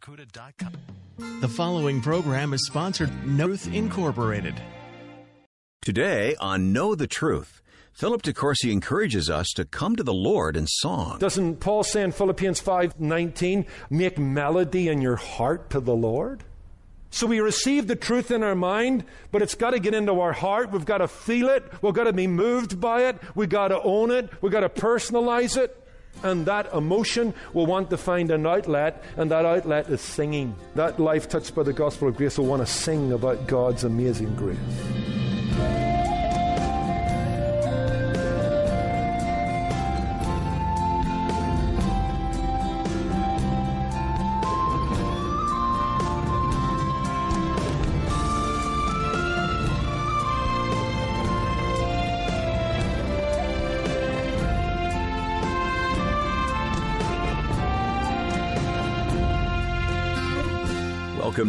At barracuda.com. The following program is sponsored Truth Incorporated. Today on Know the Truth, Philip DeCourcy encourages us to come to the Lord in song. Doesn't Paul say in Philippians 5:19, make melody in your heart to the Lord? So we receive the truth in our mind, but it's got to get into our heart. We've got to feel it. We've got to be moved by it. We've got to own it. We've got to personalize it. And that emotion will want to find an outlet, and that outlet is singing. That life touched by the gospel of grace will want to sing about God's amazing grace.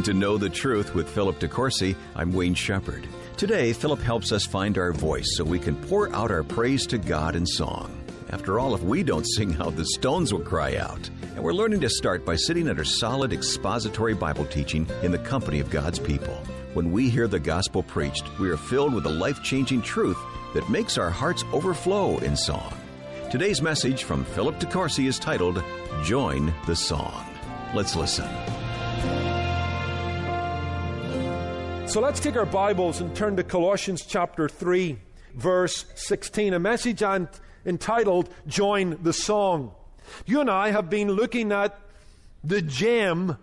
Welcome to Know the Truth with Philip DeCourcy. I'm Wayne Shepherd. Today, Philip helps us find our voice so we can pour out our praise to God in song. After all, if we don't sing out, the stones will cry out. And we're learning to start by sitting under solid expository Bible teaching in the company of God's people. When we hear the gospel preached, we are filled with a life changing truth that makes our hearts overflow in song. Today's message from Philip DeCourcy is titled Join the Song. Let's listen. So let's take our Bibles and turn to Colossians chapter 3, verse 16, a message entitled Join the Song. You and I have been looking at the gem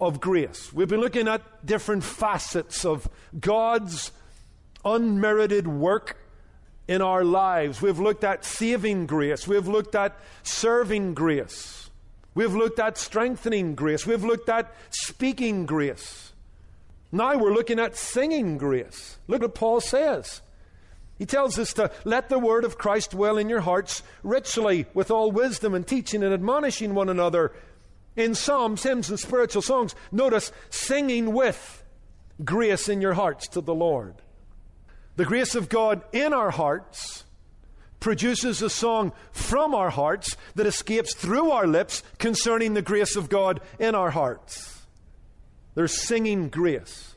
of grace. We've been looking at different facets of God's unmerited work in our lives. We've looked at saving grace. We've looked at serving grace. We've looked at strengthening grace. We've looked at speaking grace. Now we're looking at singing grace. Look what Paul says. He tells us to let the word of Christ dwell in your hearts richly with all wisdom and teaching and admonishing one another in psalms, hymns, and spiritual songs. Notice singing with grace in your hearts to the Lord. The grace of God in our hearts produces a song from our hearts that escapes through our lips concerning the grace of God in our hearts. They're singing grace.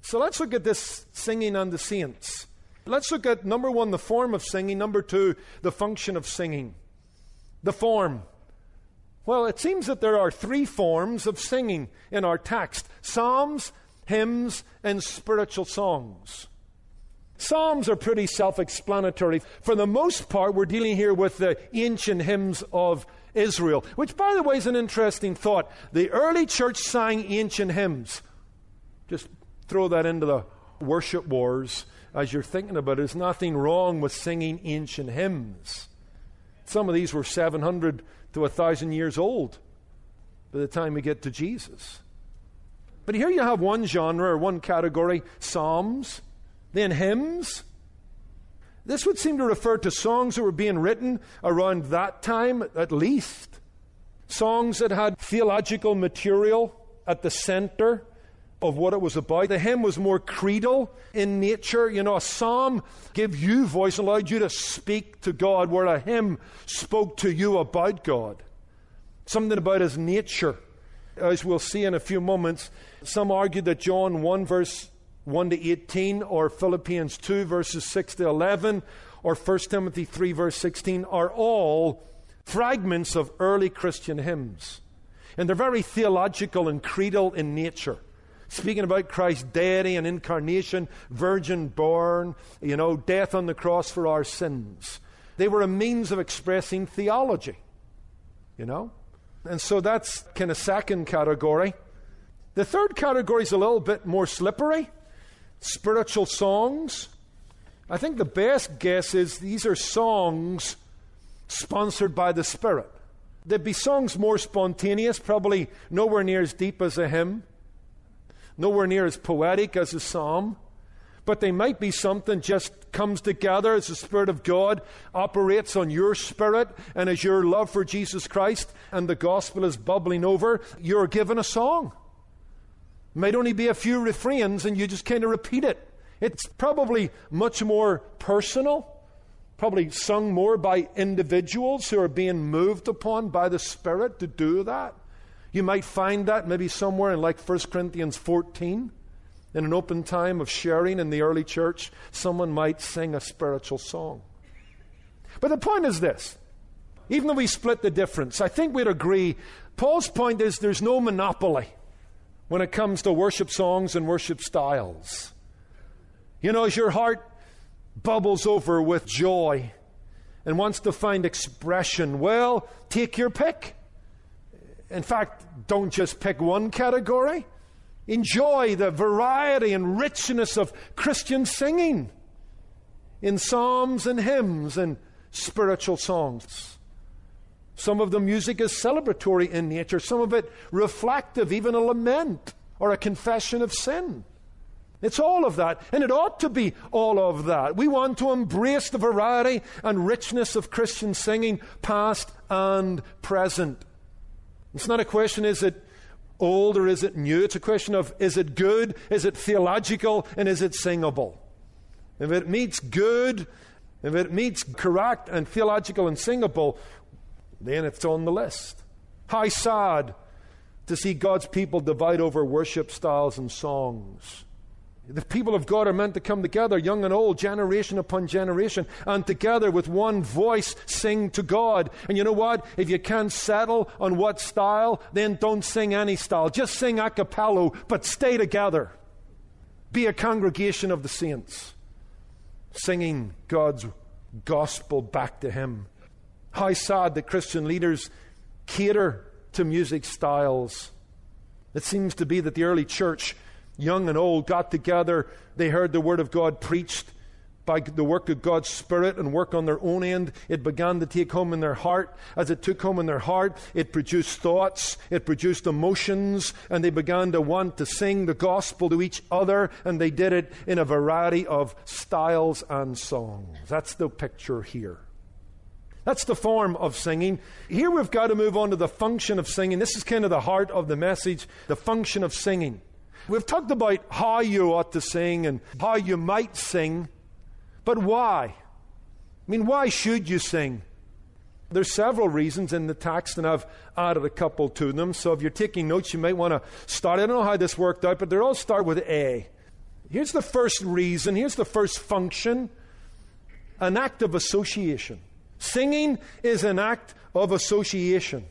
So let's look at this singing on the saints. Let's look at number one, the form of singing. Number two, the function of singing. The form. Well, it seems that there are three forms of singing in our text psalms, hymns, and spiritual songs. Psalms are pretty self explanatory. For the most part, we're dealing here with the ancient hymns of Israel. Which, by the way, is an interesting thought. The early church sang ancient hymns. Just throw that into the worship wars as you're thinking about it. There's nothing wrong with singing ancient hymns. Some of these were 700 to 1,000 years old by the time we get to Jesus. But here you have one genre or one category psalms, then hymns, this would seem to refer to songs that were being written around that time at least. Songs that had theological material at the center of what it was about. The hymn was more creedal in nature. You know, a psalm gave you voice, allowed you to speak to God, where a hymn spoke to you about God. Something about his nature. As we'll see in a few moments, some argue that John 1 verse 1 to 18, or Philippians 2, verses 6 to 11, or 1 Timothy 3, verse 16, are all fragments of early Christian hymns. And they're very theological and creedal in nature. Speaking about Christ's deity and incarnation, virgin born, you know, death on the cross for our sins. They were a means of expressing theology, you know? And so that's kind of second category. The third category is a little bit more slippery spiritual songs. I think the best guess is these are songs sponsored by the Spirit. There'd be songs more spontaneous, probably nowhere near as deep as a hymn, nowhere near as poetic as a psalm, but they might be something just comes together as the Spirit of God operates on your spirit and as your love for Jesus Christ and the gospel is bubbling over, you're given a song. Might only be a few refrains and you just kind of repeat it. It's probably much more personal probably sung more by individuals who are being moved upon by the Spirit to do that. You might find that maybe somewhere in like 1 Corinthians 14. In an open time of sharing in the early church, someone might sing a spiritual song. But the point is this even though we split the difference, I think we'd agree Paul's point is there's no monopoly when it comes to worship songs and worship styles. You know, as your heart bubbles over with joy and wants to find expression, well, take your pick. In fact, don't just pick one category. Enjoy the variety and richness of Christian singing in psalms and hymns and spiritual songs. Some of the music is celebratory in nature, some of it reflective, even a lament or a confession of sin. It's all of that, and it ought to be all of that. We want to embrace the variety and richness of Christian singing, past and present. It's not a question, is it old or is it new? It's a question of, is it good, is it theological, and is it singable? If it meets good, if it meets correct and theological and singable, then it's on the list. How sad to see God's people divide over worship styles and songs. The people of God are meant to come together, young and old, generation upon generation, and together with one voice sing to God. And you know what? If you can't settle on what style, then don't sing any style. Just sing a cappella, but stay together. Be a congregation of the saints, singing God's gospel back to Him. How sad that Christian leaders cater to music styles. It seems to be that the early church young and old, got together. They heard the Word of God preached by the work of God's Spirit and work on their own end. It began to take home in their heart. As it took home in their heart, it produced thoughts, it produced emotions, and they began to want to sing the gospel to each other, and they did it in a variety of styles and songs. That's the picture here. That's the form of singing. Here we've got to move on to the function of singing. This is kind of the heart of the message the function of singing. We've talked about how you ought to sing and how you might sing, but why? I mean, why should you sing? There's several reasons in the text, and I've added a couple to them. So if you're taking notes, you might want to start. I don't know how this worked out, but they all start with A. Here's the first reason, here's the first function an act of association. Singing is an act of association,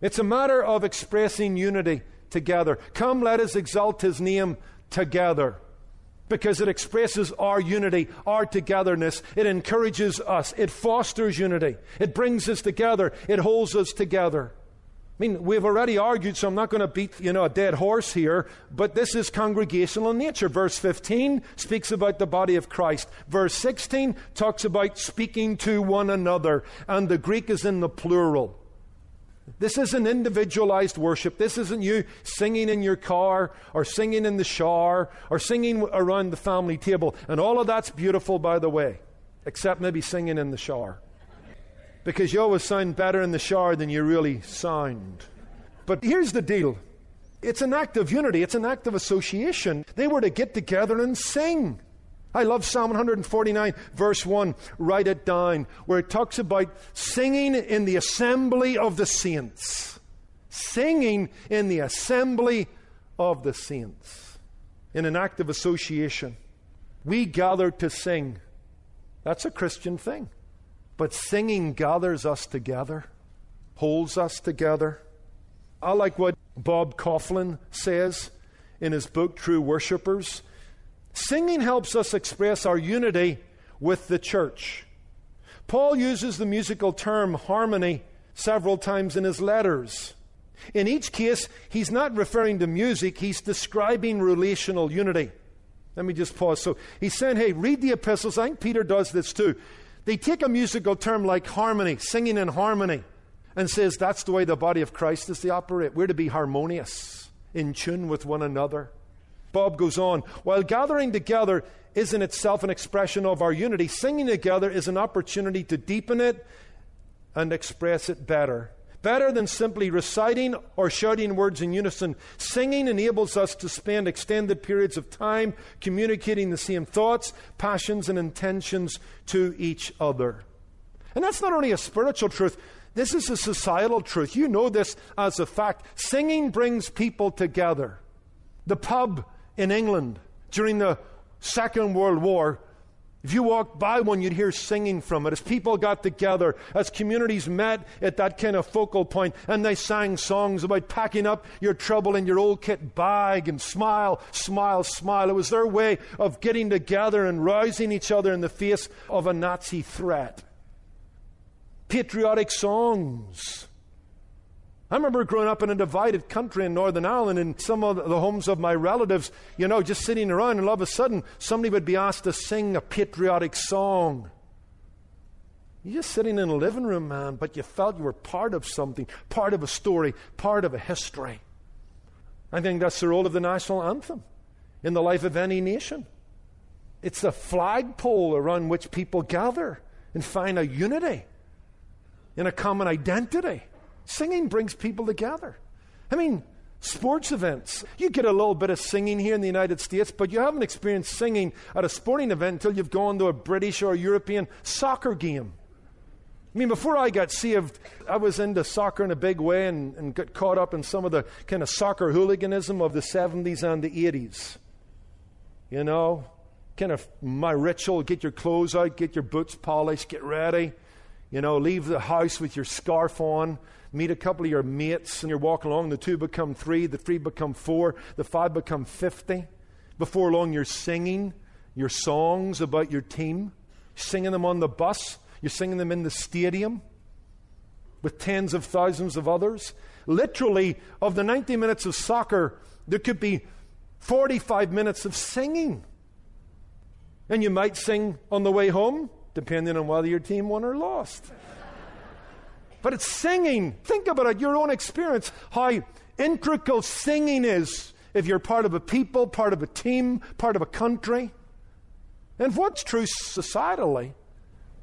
it's a matter of expressing unity together. Come, let us exalt his name together. Because it expresses our unity, our togetherness. It encourages us. It fosters unity. It brings us together. It holds us together. I mean, we've already argued, so I'm not going to beat, you know, a dead horse here, but this is congregational nature. Verse 15 speaks about the body of Christ. Verse 16 talks about speaking to one another, and the Greek is in the plural. This isn't individualized worship. This isn't you singing in your car or singing in the shower or singing around the family table. And all of that's beautiful, by the way, except maybe singing in the shower. Because you always sound better in the shower than you really sound. But here's the deal it's an act of unity, it's an act of association. They were to get together and sing. I love Psalm 149, verse 1. Write it down, where it talks about singing in the assembly of the saints. Singing in the assembly of the saints. In an act of association. We gather to sing. That's a Christian thing. But singing gathers us together, holds us together. I like what Bob Kauflin says in his book, True Worshippers. Singing helps us express our unity with the church. Paul uses the musical term harmony several times in his letters. In each case, he's not referring to music, he's describing relational unity. Let me just pause. So he's saying, hey, read the epistles. I think Peter does this too. They take a musical term like harmony, singing in harmony, and says that's the way the body of Christ is to operate. We're to be harmonious, in tune with one another. Bob goes on, while gathering together is in itself an expression of our unity, singing together is an opportunity to deepen it and express it better. Better than simply reciting or shouting words in unison, singing enables us to spend extended periods of time communicating the same thoughts, passions, and intentions to each other. And that's not only a spiritual truth, this is a societal truth. You know this as a fact. Singing brings people together. The pub in England during the Second World War if you walked by one, you'd hear singing from it. As people got together, as communities met at that kind of focal point, and they sang songs about packing up your trouble in your old kit bag and smile, smile, smile. It was their way of getting together and rousing each other in the face of a Nazi threat. Patriotic songs I remember growing up in a divided country in Northern Ireland in some of the homes of my relatives, you know, just sitting around, and all of a sudden somebody would be asked to sing a patriotic song. You're just sitting in a living room, man, but you felt you were part of something, part of a story, part of a history. I think that's the role of the national anthem in the life of any nation. It's the flagpole around which people gather and find a unity in a common identity. Singing brings people together. I mean, sports events. You get a little bit of singing here in the United States, but you haven't experienced singing at a sporting event until you've gone to a British or European soccer game. I mean, before I got saved, I was into soccer in a big way and, and got caught up in some of the kind of soccer hooliganism of the 70s and the 80s. You know, kind of my ritual get your clothes out, get your boots polished, get ready. You know, leave the house with your scarf on, meet a couple of your mates, and you're walking along. The two become three, the three become four, the five become 50. Before long, you're singing your songs about your team, singing them on the bus, you're singing them in the stadium with tens of thousands of others. Literally, of the 90 minutes of soccer, there could be 45 minutes of singing. And you might sing on the way home, depending on whether your team won or lost. But it's singing. Think about it, your own experience, how integral singing is if you're part of a people, part of a team, part of a country. And what's true societally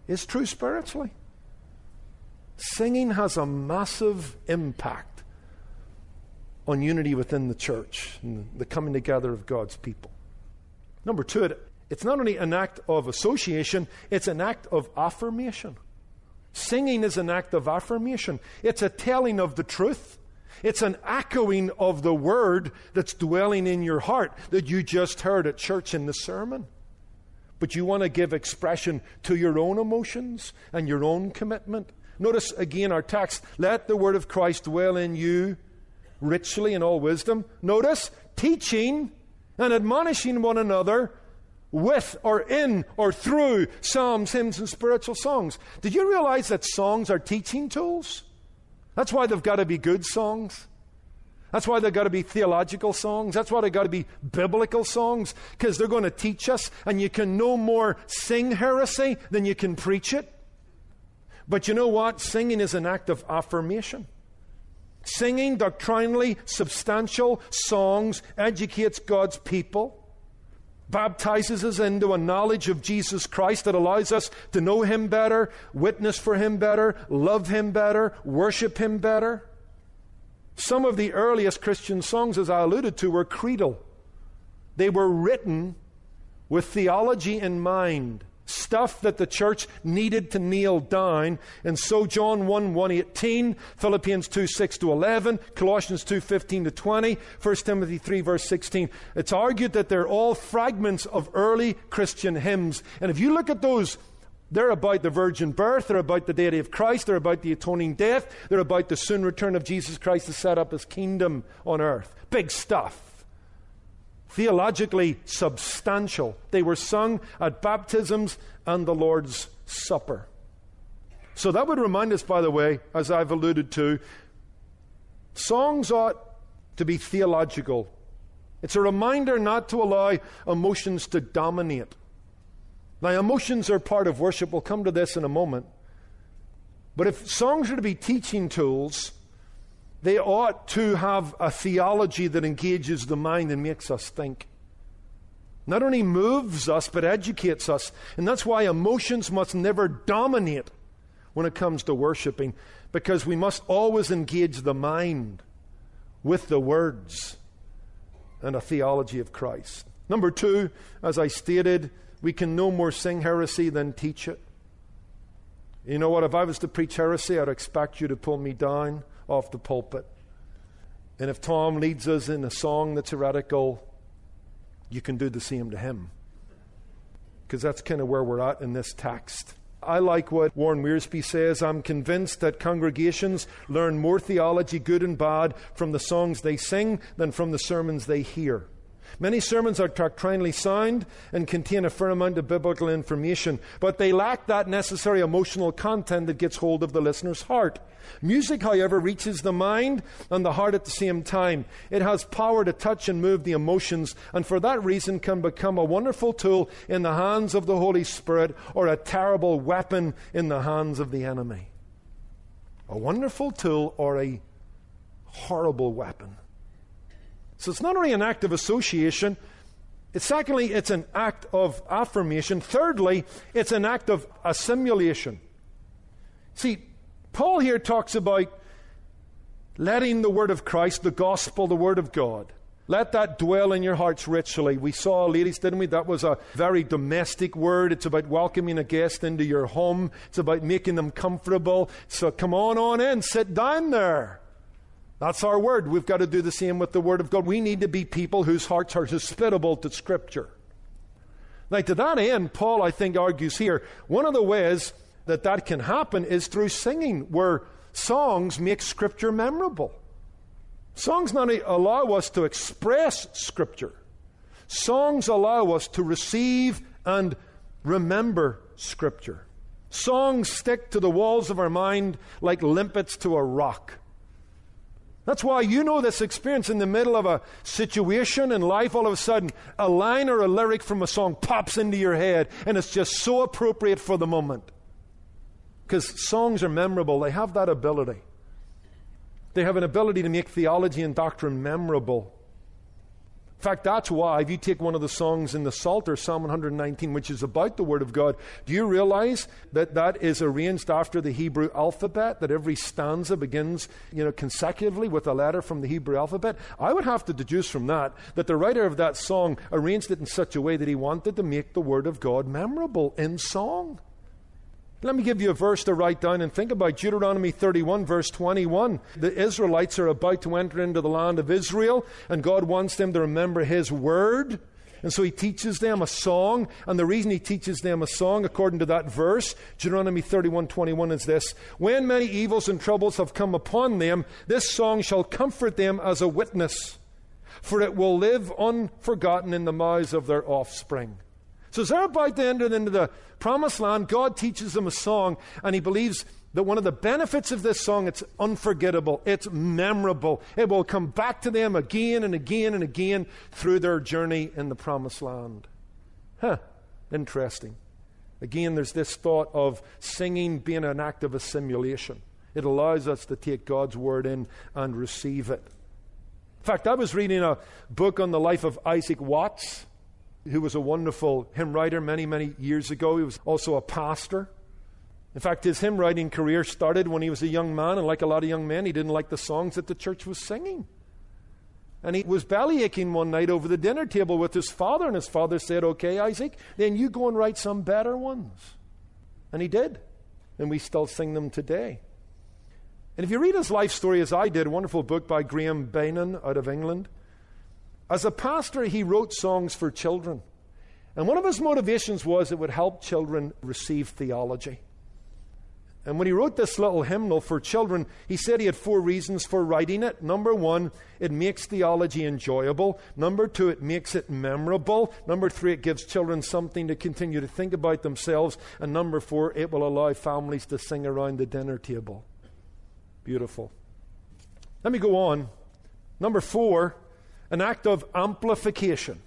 is true spiritually. Singing has a massive impact on unity within the church and the coming together of God's people. Number two, it's not only an act of association, it's an act of affirmation. Singing is an act of affirmation, it's a telling of the truth. It's an echoing of the word that's dwelling in your heart that you just heard at church in the sermon. But you want to give expression to your own emotions and your own commitment. Notice again our text let the word of Christ dwell in you richly in all wisdom. Notice teaching and admonishing one another with or in or through psalms, hymns, and spiritual songs. Did you realize that songs are teaching tools? That's why they've got to be good songs. That's why they've got to be theological songs. That's why they've got to be biblical songs, because they're going to teach us, and you can no more sing heresy than you can preach it. But you know what? Singing is an act of affirmation. Singing doctrinally substantial songs educates God's people baptizes us into a knowledge of Jesus Christ that allows us to know Him better, witness for Him better, love Him better, worship Him better. Some of the earliest Christian songs, as I alluded to, were creedal. They were written with theology in mind stuff that the church needed to kneel down. And so John 1 1 18, Philippians 2 6 to 11, Colossians 2 15 to 20, 1 Timothy 3 verse 16. It's argued that they're all fragments of early Christian hymns. And if you look at those, they're about the virgin birth, they're about the deity of Christ, they're about the atoning death, they're about the soon return of Jesus Christ to set up his kingdom on earth. Big stuff theologically substantial. They were sung at baptisms and the Lord's Supper. So that would remind us, by the way, as I've alluded to, songs ought to be theological. It's a reminder not to allow emotions to dominate. Now, emotions are part of worship. We'll come to this in a moment. But if songs are to be teaching tools, they ought to have a theology that engages the mind and makes us think. Not only moves us, but educates us. And that's why emotions must never dominate when it comes to worshiping, because we must always engage the mind with the words and a theology of Christ. Number two, as I stated, we can no more sing heresy than teach it. You know what? If I was to preach heresy, I'd expect you to pull me down off the pulpit. And if Tom leads us in a song that's heretical, you can do the same to him. Because that's kind of where we're at in this text. I like what Warren Wiersbe says. I'm convinced that congregations learn more theology, good and bad, from the songs they sing than from the sermons they hear. Many sermons are doctrinally sound and contain a fair amount of biblical information, but they lack that necessary emotional content that gets hold of the listener's heart. Music, however, reaches the mind and the heart at the same time. It has power to touch and move the emotions, and for that reason can become a wonderful tool in the hands of the Holy Spirit or a terrible weapon in the hands of the enemy. A wonderful tool or a horrible weapon. So it's not only an act of association, it's secondly, it's an act of affirmation. Thirdly, it's an act of assimilation. See, Paul here talks about letting the word of Christ, the gospel, the word of God, let that dwell in your hearts richly. We saw, ladies, didn't we? That was a very domestic word. It's about welcoming a guest into your home. It's about making them comfortable. So come on on in, sit down there. That's our word. We've got to do the same with the Word of God. We need to be people whose hearts are hospitable to Scripture. Now, to that end, Paul, I think, argues here one of the ways that that can happen is through singing, where songs make Scripture memorable. Songs not only allow us to express Scripture, songs allow us to receive and remember Scripture. Songs stick to the walls of our mind like limpets to a rock. That's why you know this experience in the middle of a situation in life, all of a sudden, a line or a lyric from a song pops into your head, and it's just so appropriate for the moment. Because songs are memorable, they have that ability. They have an ability to make theology and doctrine memorable. In fact, that's why, if you take one of the songs in the Psalter, Psalm 119, which is about the Word of God, do you realize that that is arranged after the Hebrew alphabet, that every stanza begins you know, consecutively with a letter from the Hebrew alphabet? I would have to deduce from that that the writer of that song arranged it in such a way that he wanted to make the Word of God memorable in song. Let me give you a verse to write down and think about Deuteronomy 31, verse 21. The Israelites are about to enter into the land of Israel, and God wants them to remember His word. And so he teaches them a song, and the reason he teaches them a song, according to that verse, Deuteronomy 31 21, is this When many evils and troubles have come upon them, this song shall comfort them as a witness, for it will live unforgotten in the mouths of their offspring. So as they're about to enter into the promised land, God teaches them a song, and he believes that one of the benefits of this song, it's unforgettable, it's memorable. It will come back to them again and again and again through their journey in the promised land. Huh, interesting. Again, there's this thought of singing being an act of assimilation. It allows us to take God's word in and receive it. In fact, I was reading a book on the life of Isaac Watts who was a wonderful hymn writer many, many years ago. He was also a pastor. In fact, his hymn writing career started when he was a young man, and like a lot of young men, he didn't like the songs that the church was singing. And he was belly aching one night over the dinner table with his father, and his father said, Okay, Isaac, then you go and write some better ones. And he did. And we still sing them today. And if you read his life story, as I did, a wonderful book by Graham Beynon out of England, as a pastor, he wrote songs for children. And one of his motivations was it would help children receive theology. And when he wrote this little hymnal for children, he said he had four reasons for writing it. Number one, it makes theology enjoyable. Number two, it makes it memorable. Number three, it gives children something to continue to think about themselves. And number four, it will allow families to sing around the dinner table. Beautiful. Let me go on. Number four, an act of amplification.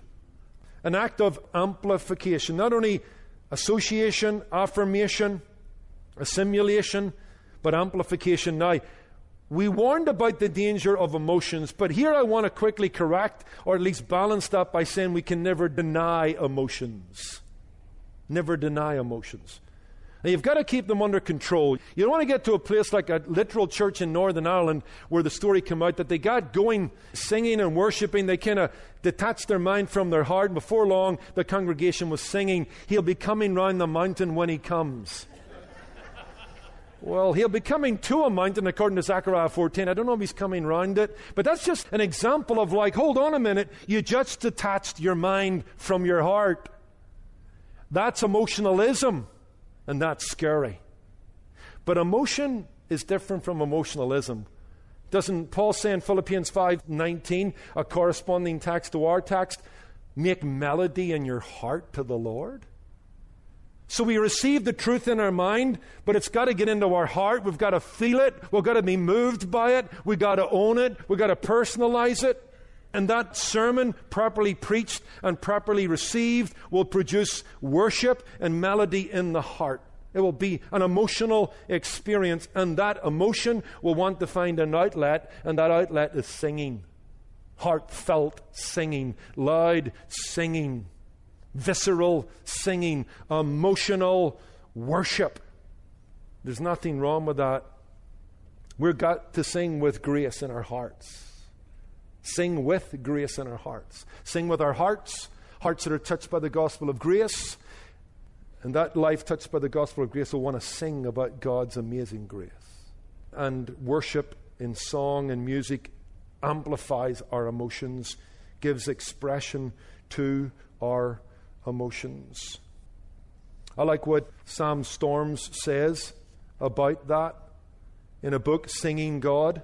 An act of amplification. Not only association, affirmation, assimilation, but amplification now. We warned about the danger of emotions, but here I want to quickly correct or at least balance that by saying we can never deny emotions. Never deny emotions. Now you've got to keep them under control. You don't want to get to a place like a literal church in Northern Ireland where the story came out that they got going singing and worshiping. They kind of detached their mind from their heart. And before long, the congregation was singing, He'll be coming round the mountain when He comes. Well, he'll be coming to a mountain according to Zechariah 14. I don't know if he's coming round it, but that's just an example of like, hold on a minute, you just detached your mind from your heart. That's emotionalism, and that's scary. But emotion is different from emotionalism. Doesn't Paul say in Philippians 5:19, a corresponding text to our text, make melody in your heart to the Lord? So we receive the truth in our mind, but it's got to get into our heart. We've got to feel it. We've got to be moved by it. We've got to own it. We've got to personalize it. And that sermon, properly preached and properly received, will produce worship and melody in the heart. It will be an emotional experience, and that emotion will want to find an outlet, and that outlet is singing. Heartfelt singing, loud singing visceral singing, emotional worship. There's nothing wrong with that. We've got to sing with grace in our hearts. Sing with grace in our hearts. Sing with our hearts, hearts that are touched by the gospel of grace. And that life touched by the gospel of grace will want to sing about God's amazing grace. And worship in song and music amplifies our emotions, gives expression to our emotions. I like what Sam Storms says about that in a book, Singing God.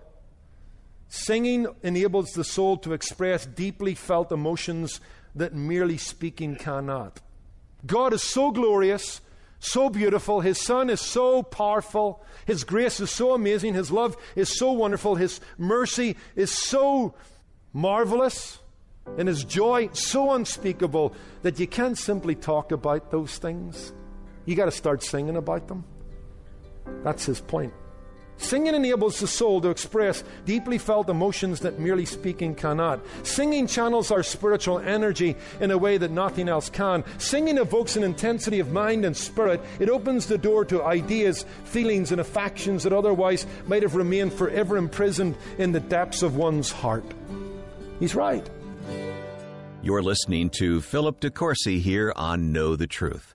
Singing enables the soul to express deeply felt emotions that merely speaking cannot. God is so glorious, so beautiful. His Son is so powerful. His grace is so amazing. His love is so wonderful. His mercy is so marvelous and his joy so unspeakable that you can't simply talk about those things. You got to start singing about them. That's his point. Singing enables the soul to express deeply felt emotions that merely speaking cannot. Singing channels our spiritual energy in a way that nothing else can. Singing evokes an intensity of mind and spirit. It opens the door to ideas, feelings, and affections that otherwise might have remained forever imprisoned in the depths of one's heart. He's right. You're listening to Philip DeCourcy here on Know the Truth.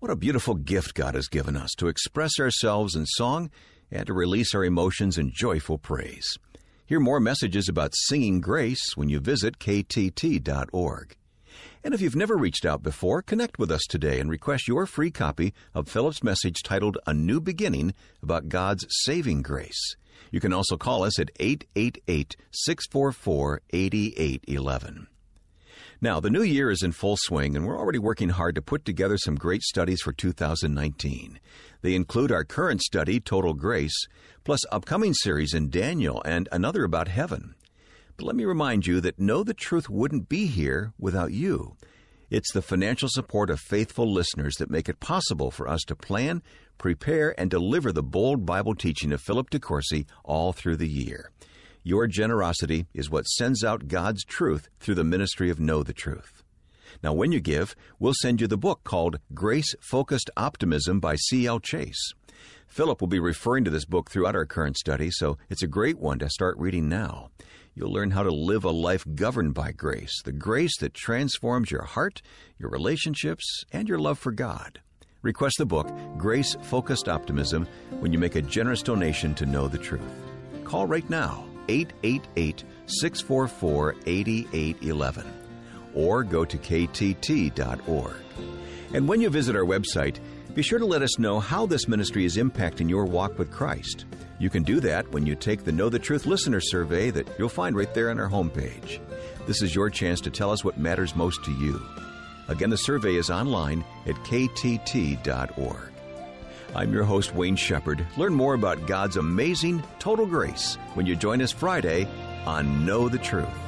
What a beautiful gift God has given us to express ourselves in song and to release our emotions in joyful praise. Hear more messages about singing grace when you visit ktt.org. And if you've never reached out before, connect with us today and request your free copy of Philip's message titled A New Beginning about God's saving grace. You can also call us at 888 644 8811. Now, the new year is in full swing, and we're already working hard to put together some great studies for 2019. They include our current study, Total Grace, plus upcoming series in Daniel and another about heaven. But let me remind you that Know the Truth wouldn't be here without you. It's the financial support of faithful listeners that make it possible for us to plan, prepare, and deliver the bold Bible teaching of Philip DeCourcy all through the year. Your generosity is what sends out God's truth through the ministry of Know the Truth. Now, when you give, we'll send you the book called Grace Focused Optimism by C.L. Chase. Philip will be referring to this book throughout our current study, so it's a great one to start reading now. You'll learn how to live a life governed by grace, the grace that transforms your heart, your relationships, and your love for God. Request the book, Grace Focused Optimism, when you make a generous donation to know the truth. Call right now, 888 644 8811 or go to ktt.org. And when you visit our website, be sure to let us know how this ministry is impacting your walk with Christ. You can do that when you take the Know the Truth listener survey that you'll find right there on our homepage. This is your chance to tell us what matters most to you. Again, the survey is online at ktt.org. I'm your host, Wayne Shepherd. Learn more about God's amazing total grace when you join us Friday on Know the Truth.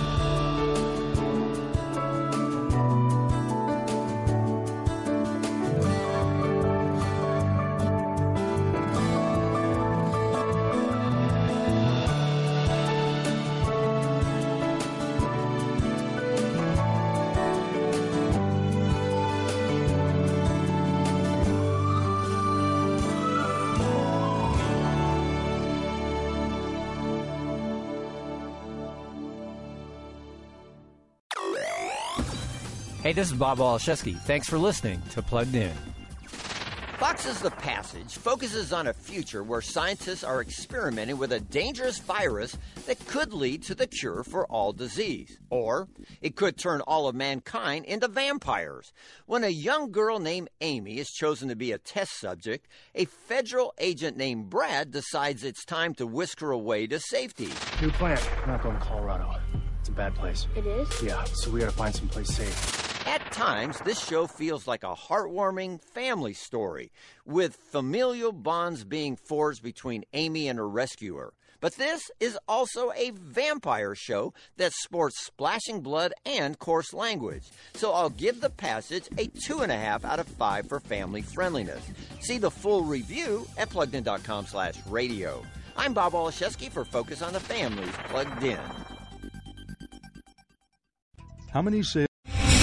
Hey, this is Bob Waliszewski. Thanks for listening to Plugged In. Fox's The Passage focuses on a future where scientists are experimenting with a dangerous virus that could lead to the cure for all disease. Or it could turn all of mankind into vampires. When a young girl named Amy is chosen to be a test subject, a federal agent named Brad decides it's time to whisk her away to safety. New plan. We're not going to Colorado. It's a bad place. It is? Yeah, so we gotta find someplace safe. At times, this show feels like a heartwarming family story, with familial bonds being forged between Amy and her rescuer. But this is also a vampire show that sports splashing blood and coarse language. So I'll give the passage a 2.5 out of 5 for family friendliness. See the full review at pluggedin.com slash radio. I'm Bob Waliszewski for Focus on the Families Plugged In. How many say?